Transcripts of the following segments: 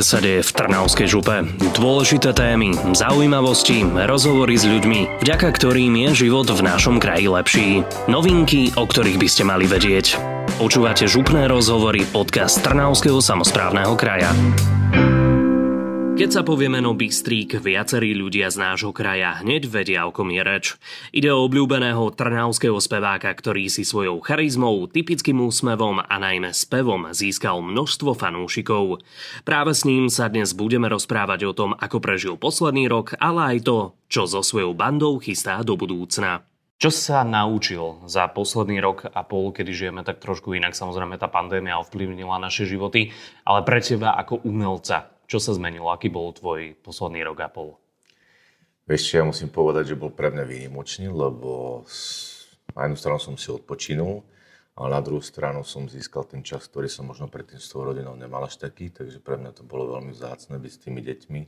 ktoré sa deje v Trnavskej župe. Dôležité témy, zaujímavosti, rozhovory s ľuďmi, vďaka ktorým je život v našom kraji lepší. Novinky, o ktorých by ste mali vedieť. Počúvate župné rozhovory podcast Trnavského samozprávneho kraja. Keď sa povie meno Bystrík, viacerí ľudia z nášho kraja hneď vedia, o kom je reč. Ide o obľúbeného trnavského speváka, ktorý si svojou charizmou, typickým úsmevom a najmä spevom získal množstvo fanúšikov. Práve s ním sa dnes budeme rozprávať o tom, ako prežil posledný rok, ale aj to, čo so svojou bandou chystá do budúcna. Čo sa naučil za posledný rok a pol, kedy žijeme tak trošku inak, samozrejme tá pandémia ovplyvnila naše životy, ale pre teba ako umelca, čo sa zmenilo? Aký bol tvoj posledný rok a pol? Vieš ja musím povedať, že bol pre mňa výnimočný, lebo na jednu stranu som si odpočinul, ale na druhú stranu som získal ten čas, ktorý som možno predtým s tou rodinou nemal až taký, takže pre mňa to bolo veľmi vzácne byť s tými deťmi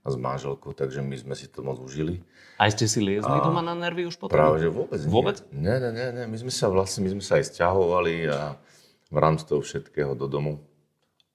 a s manželkou, takže my sme si to moc užili. A ste si liezli a doma na nervy už potom? Práve, že vôbec nie. Vôbec? Nie, nie, nie, nie. My sme sa vlastne, my sme sa aj stiahovali a v rámci toho všetkého do domu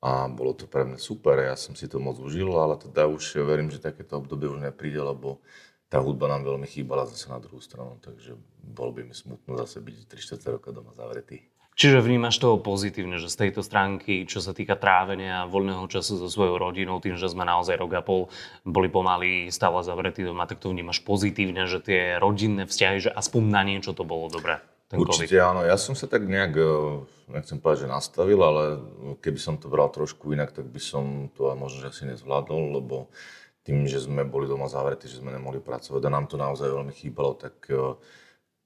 a bolo to pre mňa super, ja som si to moc užil, ale teda už verím, že takéto obdobie už nepríde, lebo tá hudba nám veľmi chýbala zase na druhú stranu, takže bolo by mi smutno zase byť 3-4 roka doma zavretý. Čiže vnímaš toho pozitívne, že z tejto stránky, čo sa týka trávenia voľného času so svojou rodinou, tým, že sme naozaj rok a pol boli pomaly stále zavretí doma, tak to vnímaš pozitívne, že tie rodinné vzťahy, že aspoň na niečo to bolo dobré ten Určite COVID? áno, ja som sa tak nejak, e, nechcem povedať, že nastavil, ale keby som to bral trošku inak, tak by som to možno že asi nezvládol, lebo tým, že sme boli doma zavretí, že sme nemohli pracovať a nám to naozaj veľmi chýbalo, tak e,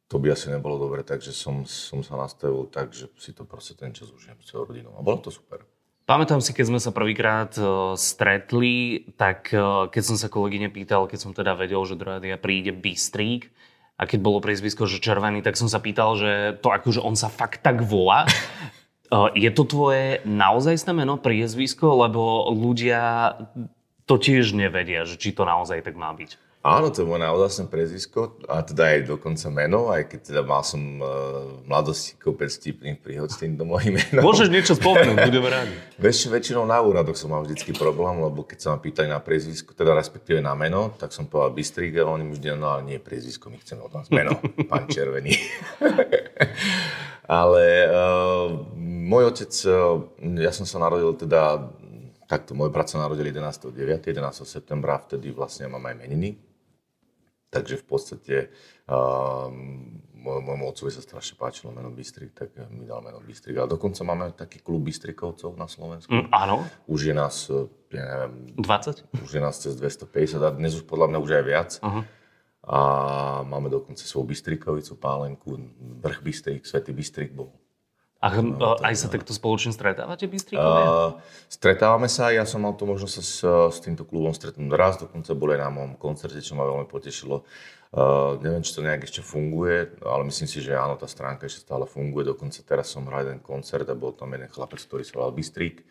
to by asi nebolo dobre, takže som, som sa nastavil tak, že si to proste ten čas užijem s rodinou a bolo to super. Pamätám si, keď sme sa prvýkrát uh, stretli, tak uh, keď som sa kolegyne pýtal, keď som teda vedel, že do rádia príde Bystrík, a keď bolo priezvisko, že červený, tak som sa pýtal, že to akože on sa fakt tak volá. Je to tvoje naozaj meno, priezvisko, lebo ľudia to tiež nevedia, že či to naozaj tak má byť. Áno, to je moje naozaj prezvisko a teda aj dokonca meno, aj keď teda mal som uh, v mladosti kopec vtipných príhod s týmto mojim menom. Môžeš niečo spomenúť, budeme rádi. Väč, väčšinou na úradoch som mal vždycky problém, lebo keď sa ma pýtali na prezvisko, teda respektíve na meno, tak som povedal Bystrik a oni mi vždy, no ale nie prezvisko, my chceme od nás meno, pán Červený. ale uh, môj otec, uh, ja som sa narodil teda takto, môj brat sa narodil 11.9., 11. septembra, vtedy vlastne mám aj meniny, Takže v podstate uh, môjmu otcovi sa strašne páčilo meno Bystrik, tak mi dal meno Bystrik. Ale dokonca máme taký klub Bystrikovcov na Slovensku. Mm, áno. Už je nás, ja neviem... 20? Už je nás cez 250 a dnes už podľa mňa už aj viac. Uh-huh. A máme dokonca svoju Bystrikovicu, Pálenku, Vrch Bystrik, Svetý Bystrik bol a no, aj sa takto spoločne stretávate, Bystrikovia? Uh, stretávame sa, ja som mal to možnosť sa s, s týmto klubom stretnúť raz, dokonca boli na mojom koncerte, čo ma veľmi potešilo. Uh, neviem, či to nejak ešte funguje, ale myslím si, že áno, tá stránka ešte stále funguje. Dokonca teraz som hral jeden koncert a bol tam jeden chlapec, ktorý sa volal Bystrik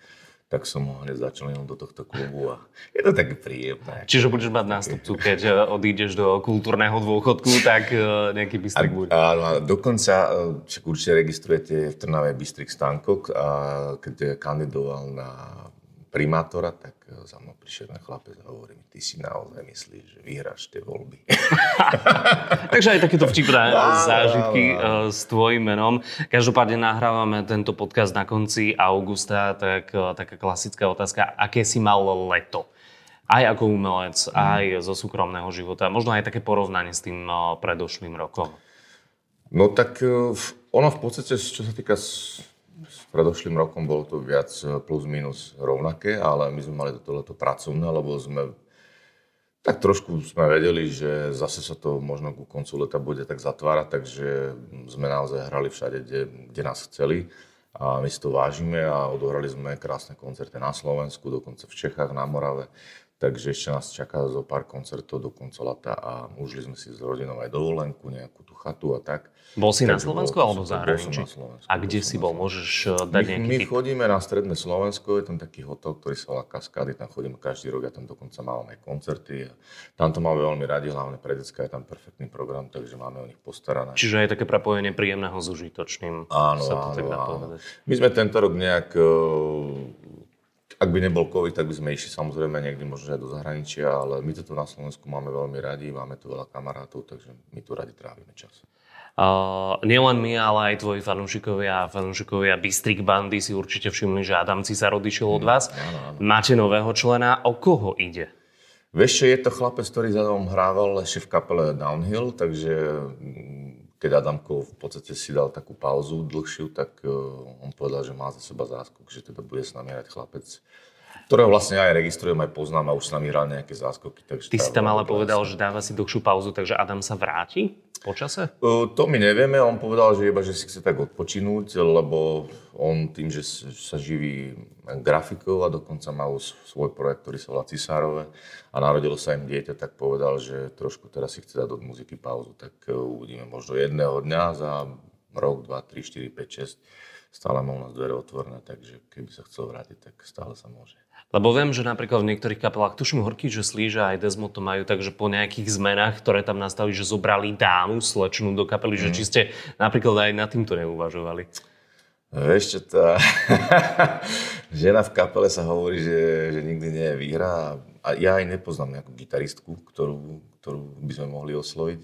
tak som ho hneď začlenil do tohto klubu a je to také príjemné. Čiže budeš mať nástupcu, keď eh, odídeš do kultúrneho dôchodku, tak eh, nejaký bystrik bude. Áno, dokonca, eh, však určite registrujete v Trnave Bystrik Stankok, a keď kandidoval na primátora, tak za mnou prišiel na chlapec a hovorí mi, ty si naozaj myslíš, že vyhráš tie voľby. Takže aj takéto vtipné zážitky uh, s tvojim menom. Každopádne nahrávame tento podcast na konci augusta, tak uh, taká klasická otázka, aké si mal leto? Aj ako umelec, mm. aj zo súkromného života. Možno aj také porovnanie s tým predošlým rokom. No tak ono v podstate, čo sa týka predošlým rokom bolo to viac e, plus minus rovnaké, ale my sme mali toto leto pracovné, lebo sme tak trošku sme vedeli, že zase sa to možno ku koncu leta bude tak zatvárať, takže sme naozaj hrali všade, kde, kde nás chceli a my si to vážime a odohrali sme krásne koncerty na Slovensku, dokonca v Čechách, na Morave. Takže ešte nás čaká zo pár koncertov do konca leta a užili sme si s rodinou aj dovolenku, nejakú tú chatu a tak. Bol si na Slovensku alebo v zahraničí? A kde si bol? Môžeš eh, dať nejaký My, my chodíme na stredné Slovensko, je tam taký hotel, ktorý sa volá Kaskády, tam chodíme každý rok, ja tam dokonca mám aj koncerty. Tam to máme veľmi radi, hlavne pre decka je tam perfektný program, takže máme o nich postarané. Čiže je také prepojenie príjemného s užitočným. Áno, sa to áno, tak áno. My sme tento rok nejak eh, ak by nebol COVID, tak by sme išli samozrejme niekde možno aj do zahraničia, ale my to tu na Slovensku máme veľmi radi, máme tu veľa kamarátov, takže my tu radi trávime čas. Uh, nielen my, ale aj tvoji fanúšikovia a fanúšikovia Bystrik Bandy si určite všimli, že Adam Cisar odišiel od mm, vás. Áno, áno. Máte nového člena. O koho ide? Vieš je to chlapec, ktorý za mnou hrával ešte v kapele Downhill, takže mm, keď Adamko v podstate si dal takú pauzu dlhšiu, tak uh, on povedal, že má za seba záskok, že teda bude s nami hrať chlapec, ktorého vlastne aj registrujem, aj poznám a už s nami hral nejaké záskoky. Takže Ty si tam ale povedal, že dáva si dlhšiu pauzu, takže Adam sa vráti? počase? To my nevieme, on povedal, že iba, že si chce tak odpočinúť, lebo on tým, že sa živí grafikou a dokonca má svoj projekt, ktorý sa volá Cisárove a narodilo sa im dieťa, tak povedal, že trošku teraz si chce dať od muziky pauzu. Tak uvidíme možno jedného dňa za rok, dva, tri, štyri, 5, 6. Stále má u nás dvere otvorené, takže keby sa chcel vrátiť, tak stále sa môže. Lebo viem, že napríklad v niektorých kapelách, tuším Horky, že Slíža aj Desmo to majú, takže po nejakých zmenách, ktoré tam nastali, že zobrali dámu slečnú do kapely, mm. že mhm. či ste napríklad aj na týmto neuvažovali. Vieš čo, tá žena v kapele sa hovorí, že, že nikdy nie je výhra a ja aj nepoznám nejakú gitaristku, ktorú, ktorú by sme mohli osloviť.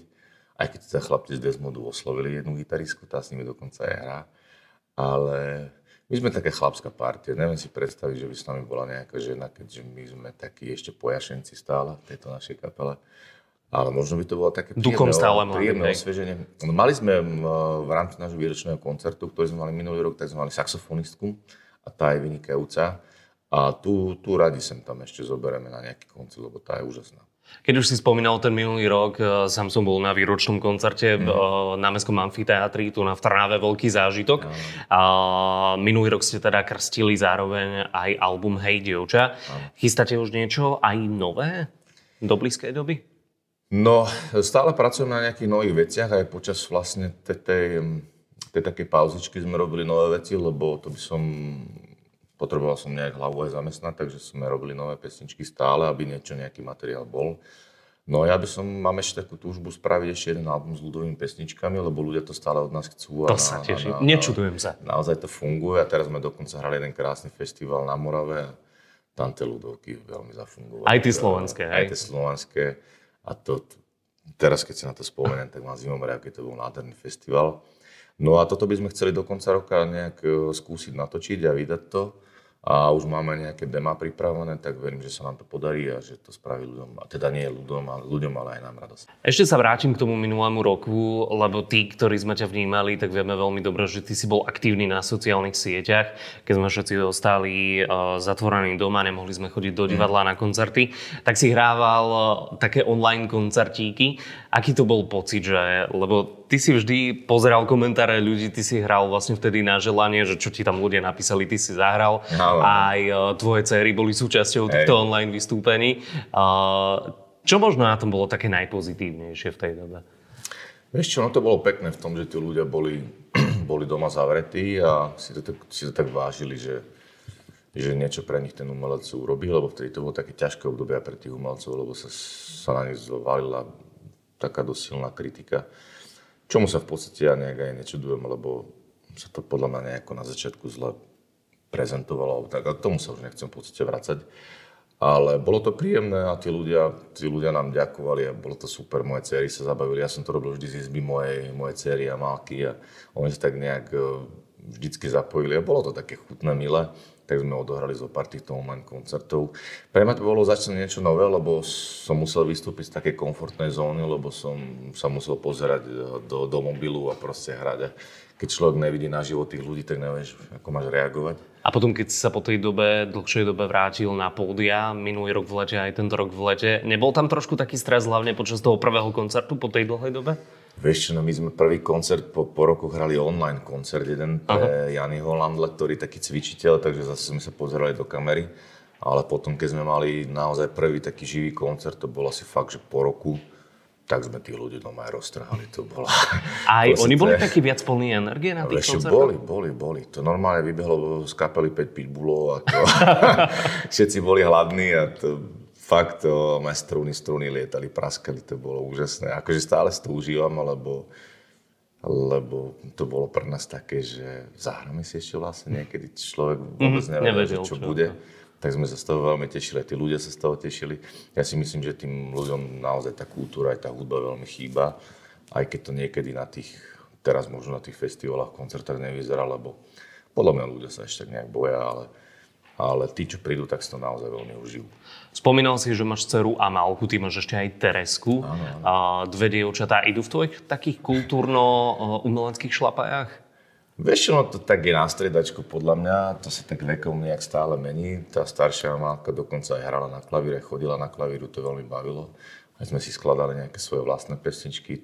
Aj keď sa chlapci z Desmodu oslovili jednu gitaristku, tá s nimi dokonca aj hrá. Ale my sme taká chlapská partia. Neviem si predstaviť, že by s nami bola nejaká žena, keďže my sme takí ešte pojašenci stále v tejto našej kapele. Ale možno by to bolo také príjemné, stále príjemné osvieženie. No, mali sme v rámci nášho výročného koncertu, ktorý sme mali minulý rok, tak sme mali saxofonistku a tá je vynikajúca. A tu, tu radi sem tam ešte zoberieme na nejaký koncert, lebo tá je úžasná. Keď už si spomínal ten minulý rok, e, sám som bol na výročnom koncerte mm. na Mestskom amfiteátri, tu na v Trnave veľký zážitok. Mm. A minulý rok ste teda krstili zároveň aj album Hej dievča. Mm. Chystáte už niečo aj nové do blízkej doby? No, stále pracujem na nejakých nových veciach aj počas vlastne tej, tej, tej takej pauzičky sme robili nové veci, lebo to by som potreboval som nejak hlavu aj zamestnať, takže sme robili nové pesničky stále, aby niečo, nejaký materiál bol. No ja by som, mám ešte takú túžbu spraviť ešte jeden album s ľudovými pesničkami, lebo ľudia to stále od nás chcú. A to sa teším, nečudujem sa. Naozaj to funguje a teraz sme dokonca hrali jeden krásny festival na Morave a tam tie ľudovky veľmi zafungovali. Aj tie slovenské, aj? Aj tie slovenské. A to, teraz keď si na to spomeniem, tak mám zimom keď to bol nádherný festival. No a toto by sme chceli do konca roka nejak e, skúsiť natočiť a vydať to a už máme nejaké dema pripravené, tak verím, že sa nám to podarí a že to spraví ľuďom, a teda nie ľuďom, ale, ľuďom, ale aj nám radosť. Ešte sa vrátim k tomu minulému roku, lebo tí, ktorí sme ťa vnímali, tak vieme veľmi dobre, že ty si bol aktívny na sociálnych sieťach, keď sme všetci ostali uh, zatvorení doma, nemohli sme chodiť do divadla mm. na koncerty, tak si hrával uh, také online koncertíky. Aký to bol pocit, že, lebo ty si vždy pozeral komentáre ľudí, ty si hral vlastne vtedy na želanie, že čo ti tam ľudia napísali, ty si zahral. No, no. Aj uh, tvoje cery boli súčasťou týchto Hej. online vystúpení. Uh, čo možno na tom bolo také najpozitívnejšie v tej dobe? Vieš čo, no to bolo pekné v tom, že tí ľudia boli, boli doma zavretí a si to, tak, si to tak vážili, že, že niečo pre nich ten umelec urobil, lebo vtedy to bolo také ťažké obdobie pre tých umelcov, lebo sa, sa na nich zvalila taká dosť silná kritika. Čomu sa v podstate ja nejak aj nečudujem, lebo sa to podľa mňa nejako na začiatku zle prezentovalo, tak a k tomu sa už nechcem v podstate vracať. Ale bolo to príjemné a tí ľudia, tí ľudia nám ďakovali a bolo to super. Moje cery sa zabavili. Ja som to robil vždy z izby mojej, mojej cery a Malky a oni sa tak nejak e, vždycky zapojili a bolo to také chutné, milé tak sme odohrali zo pár týchto online koncertov. Pre mňa to bolo začať niečo nové, lebo som musel vystúpiť z takej komfortnej zóny, lebo som sa musel pozerať do, do mobilu a proste hrať. A keď človek nevidí na život tých ľudí, tak nevieš, ako máš reagovať. A potom, keď sa po tej dobe, dlhšej dobe vrátil na pódia, minulý rok v lete, aj tento rok v lete, nebol tam trošku taký stres, hlavne počas toho prvého koncertu po tej dlhej dobe? Vieš čo, no my sme prvý koncert po, po roku hrali online koncert, jeden pre Aha. Janyho Landle, ktorý je taký cvičiteľ, takže zase sme sa pozerali do kamery. Ale potom, keď sme mali naozaj prvý taký živý koncert, to bolo asi fakt, že po roku, tak sme tých ľudí doma aj roztrhali. To bolo... Aj to oni boli takí viac plní energie na tých koncertoch? Boli, boli, boli. To normálne vybehlo z kapely 5 pitbullov a to... všetci boli hladní a to fakt to, moje struny, struny lietali, praskali, to bolo úžasné. Akože stále si to užívam, lebo, lebo to bolo pre nás také, že zahráme si ešte vlastne niekedy človek vôbec mm, nevedel, čo, čo bude. Tak sme sa z toho veľmi tešili, tí ľudia sa z toho tešili. Ja si myslím, že tým ľuďom naozaj tá kultúra aj tá hudba veľmi chýba, aj keď to niekedy na tých, teraz možno na tých festivaloch, koncertách nevyzerá, lebo podľa mňa ľudia sa ešte nejak boja, ale, ale tí, čo prídu, tak si to naozaj veľmi užijú. Spomínal si, že máš dceru Amalku, ty máš ešte aj Teresku. Áno, áno. Dve dievčatá idú v tvojich takých kultúrno-umeleckých šlapajách? No to tak je na striedačku podľa mňa, to sa tak vekom nejak stále mení. Tá staršia Amalka dokonca aj hrala na klavíre, chodila na klavíru, to veľmi bavilo. Aj sme si skladali nejaké svoje vlastné pesničky.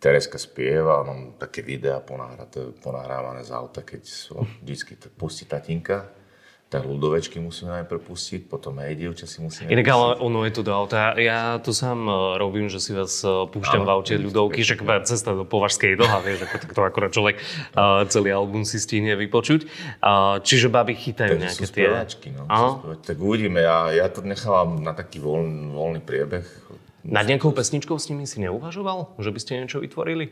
Tereska spieva, mám také videá ponahrávané z auta, keď vždycky pustí tatinka tak ľudovečky musíme najprv pustiť, potom aj dievča si musíme Inak ale ono je to do auta. Ja to sám e, robím, že si vás e, púšťam v aute ľudovky, však cesta do Považskej doha, vieš, ako to akorát človek uh, celý album si stihne vypočuť. Uh, čiže baby chytajú Takže nejaké tie... no. Tak uvidíme, ja, ja to nechávam na taký voľný, voľný priebeh. Nad nejakou pesničkou s nimi si neuvažoval? Že by ste niečo vytvorili?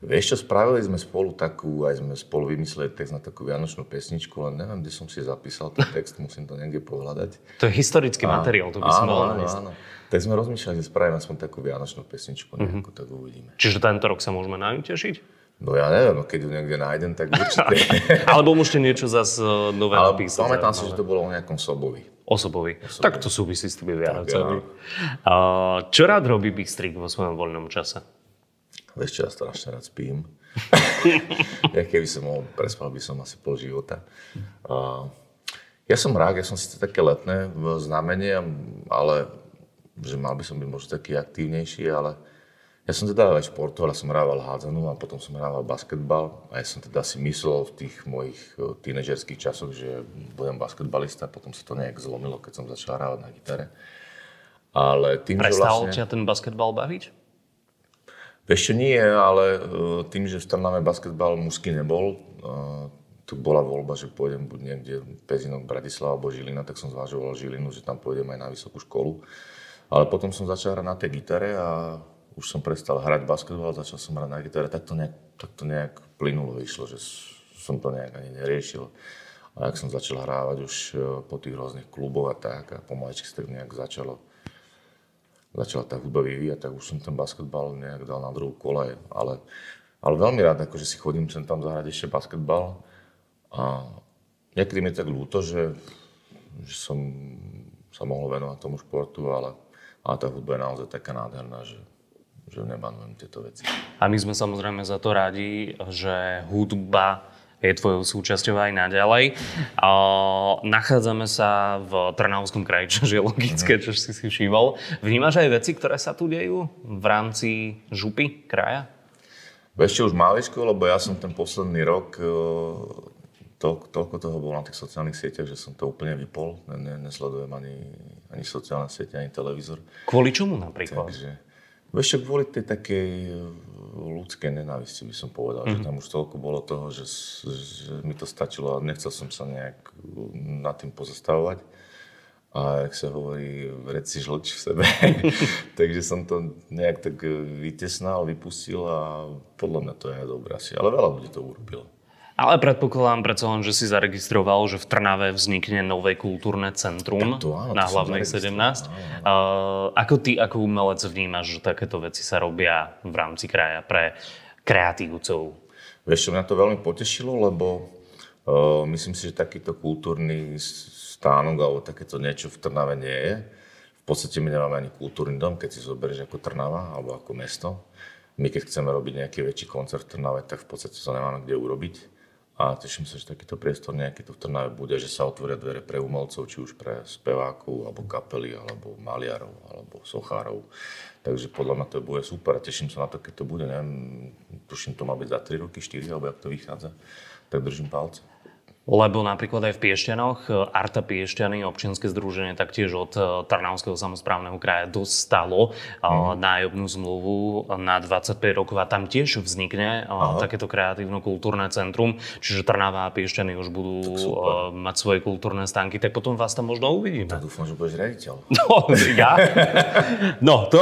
Vieš čo, spravili sme spolu takú, aj sme spolu vymysleli text na takú vianočnú pesničku, len neviem, kde som si zapísal ten text, musím to niekde pohľadať. To je historický a, materiál, to by som mal áno, áno. Tak sme rozmýšľali, že spravíme aspoň takú vianočnú pesničku, nejakú, uh-huh. tak uvidíme. Čiže tento rok sa môžeme na ňu tešiť? No ja neviem, no keď ju niekde nájdem, tak určite. Alebo môžete niečo zase nové Ale napísať. pamätám si, že to bolo o nejakom sobovi. Osobovi. Osobovi. Tak to súvisí s tými Vianocami. Ja. Čo rád robí Bystrik vo svojom voľnom čase? Vieš čo, ja strašne rád spím. ja keby som mohol, prespal by som asi pol života. Uh, ja som rád, ja som síce také letné znamenie, ale že mal by som byť možno taký aktívnejší, ale ja som teda aj športoval, ja som hrával hádzanú a potom som hrával basketbal a ja som teda si myslel v tých mojich e, tínežerských časoch, že budem basketbalista, potom sa to nejak zlomilo, keď som začal hrávať na gitare. Ale tým, Prestal že vlastne... ťa ten basketbal baviť? Ešte nie, ale e, tým, že v Trnave basketbal mužský nebol, e, tu bola voľba, že pôjdem buď niekde Pezinok, Bratislava alebo Žilina, tak som zvažoval Žilinu, že tam pôjdem aj na vysokú školu. Ale potom som začal hrať na tej gitare a už som prestal hrať basketbal, začal som hrať na gitare, tak to nejak, tak to nejak plynulo vyšlo, že som to nejak ani neriešil. A ak som začal hrávať už e, po tých rôznych kluboch a tak, a pomaličky sa tak nejak začalo začala tá hudba vyvíjať, tak už som ten basketbal nejak dal na druhú kolej. Ale, ale veľmi rád, akože si chodím sem tam zahrať ešte basketbal. A niekedy mi je tak ľúto, že, že som sa mohol venovať tomu športu, ale, ale tá hudba je naozaj taká nádherná, že, že nebanujem tieto veci. A my sme samozrejme za to radi, že hudba je tvojou súčasťou aj naďalej. nachádzame sa v Trnavskom kraji, čo je logické, čo si si všímal. Vnímaš aj veci, ktoré sa tu dejú v rámci župy kraja? Ešte už maličko, lebo ja som ten posledný rok e, to, toľko toho bol na tých sociálnych sieťach, že som to úplne vypol. Ne, nesledujem ani, ani sociálne siete, ani televízor. Kvôli čomu napríklad? Takže, Vieš, kvôli tej takej eh, ľudskej nenávisti by som povedal, mm-hmm. že mhm. tam už toľko bolo toho, že, že mi to stačilo a nechcel som sa nejak eh, nad tým pozastavovať. A jak sa hovorí, vreci žlč v sebe. Takže som to nejak tak eh, vytesnal, vypustil a podľa mňa to je dobré asi. Ale veľa ľudí to urobilo. Ale predpokladám predsa len, že si zaregistroval, že v Trnave vznikne nové kultúrne centrum to, áno, na hlavnej 17. Áno, áno. Ako ty ako umelec vnímaš, že takéto veci sa robia v rámci kraja pre kreatívcov? Vieš čo, mňa to veľmi potešilo, lebo uh, myslím si, že takýto kultúrny stánok alebo takéto niečo v Trnave nie je. V podstate my nemáme ani kultúrny dom, keď si zoberieš ako Trnava alebo ako mesto. My keď chceme robiť nejaký väčší koncert v Trnave, tak v podstate to nemáme kde urobiť a teším sa, že takýto priestor nejaký tu v Trnave bude, že sa otvoria dvere pre umelcov, či už pre spevákov, alebo kapely, alebo maliarov, alebo sochárov. Takže podľa mňa to bude super a teším sa na to, keď to bude. Neviem, tuším, to má byť za 3 roky, 4, alebo jak to vychádza. Tak držím palce. Lebo napríklad aj v Piešťanoch, e, Arta Piešťany, občianske združenie taktiež od e, Trnavského samozprávneho kraja dostalo mm. nájobnú zmluvu na 25 rokov a tam tiež vznikne Aha. takéto kreatívno-kultúrne centrum, čiže Trnava a Piešťany už budú mať svoje kultúrne stánky, tak potom vás tam možno uvidíme. Tak dúfam, že budeš riaditeľ. No, ja? No, to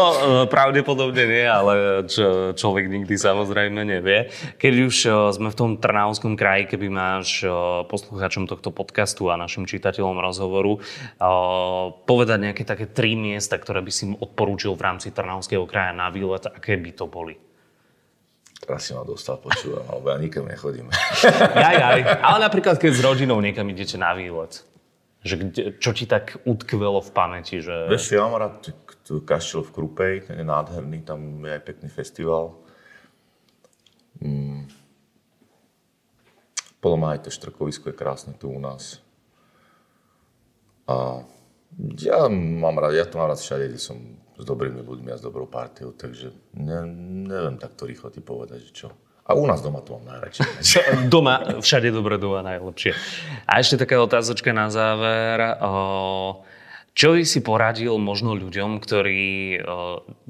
pravdepodobne nie, ale čo, človek nikdy samozrejme nevie. Keď už sme v tom Trnavskom kraji, keby máš poslucháčom tohto podcastu a našim čitateľom rozhovoru povedať nejaké také tri miesta, ktoré by si odporúčil v rámci Trnavského kraja na výlet, aké by to boli? Teraz si ma dostal, počúvam, alebo ja nikam nechodím. Jaj, jaj. Ale napríklad, keď s rodinou niekam idete na výlet. Že kde, čo ti tak utkvelo v pamäti? Že... Vieš, ja mám rád kaštiel v Krupej, ten je nádherný, tam je aj pekný festival. Mm. Podľa mňa aj to štrkovisko je krásne tu u nás. A ja mám rád, ja to mám rád všade, kde som s dobrými ľuďmi a s dobrou partiou, takže ne, neviem takto rýchlo ti povedať, že čo. A u nás doma to mám najradšej. doma, všade dobre, doma najlepšie. A ešte taká otázočka na záver. O čo by si poradil možno ľuďom, ktorí eh,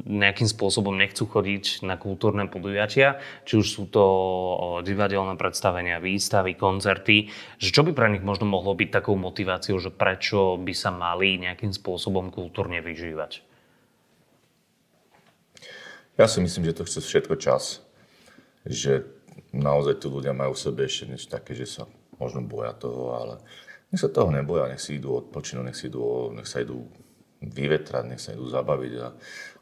nejakým spôsobom nechcú chodiť na kultúrne podujatia, či už sú to eh, divadelné predstavenia, výstavy, koncerty, že čo by pre nich možno mohlo byť takou motiváciou, že prečo by sa mali nejakým spôsobom kultúrne vyžívať? Ja si myslím, že to chce všetko čas. Že naozaj tu ľudia majú v sebe ešte niečo také, že sa možno boja toho, ale nech sa toho neboja, nech si idú odpočinúť, nech, si idú, nech sa idú vyvetrať, nech sa idú zabaviť. A,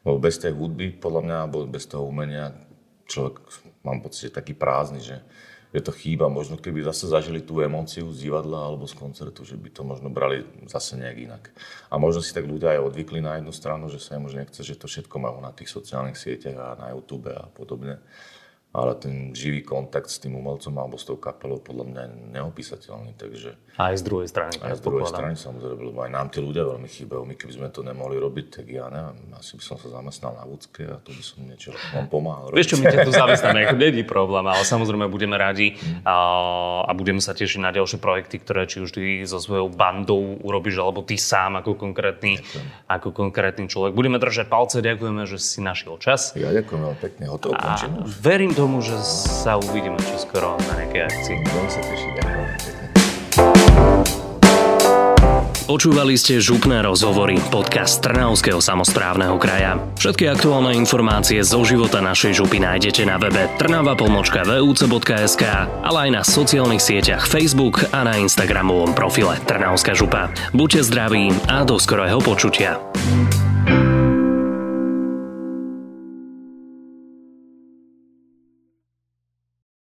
lebo bez tej hudby, podľa mňa, alebo bez toho umenia, človek, mám pocit, že taký prázdny, že je to chýba. Možno keby zase zažili tú emóciu z divadla alebo z koncertu, že by to možno brali zase nejak inak. A možno si tak ľudia aj odvykli na jednu stranu, že sa im možno nechce, že to všetko majú na tých sociálnych sieťach a na YouTube a podobne ale ten živý kontakt s tým umelcom alebo s tou kapelou podľa mňa je neopísateľný. Takže... Aj z druhej strany. Aj z druhej strany samozrejme, lebo aj nám tí ľudia veľmi chýbajú. My keby sme to nemohli robiť, tak ja neviem, asi by som sa zamestnal na vúcke a tu by som niečo vám pomáhal robiť. Vieš čo, my ťa tu zamestnáme, ako není problém, ale samozrejme budeme radi a, a budeme sa tešiť na ďalšie projekty, ktoré či už ty so svojou bandou urobíš, alebo ty sám ako konkrétny, ako konkrétny človek. Budeme držať palce, ďakujeme, že si našiel čas. Ja ďakujem veľmi pekne, hotovo, končím. Verím to, tomu, že sa uvidíme čoskoro na nejakej akcii. Veľmi sa teším. Počúvali ste župné rozhovory, podcast Trnavského samozprávneho kraja. Všetky aktuálne informácie zo života našej župy nájdete na webe trnava.vuc.sk, ale aj na sociálnych sieťach Facebook a na Instagramovom profile Trnavská župa. Buďte zdraví a do skorého počutia.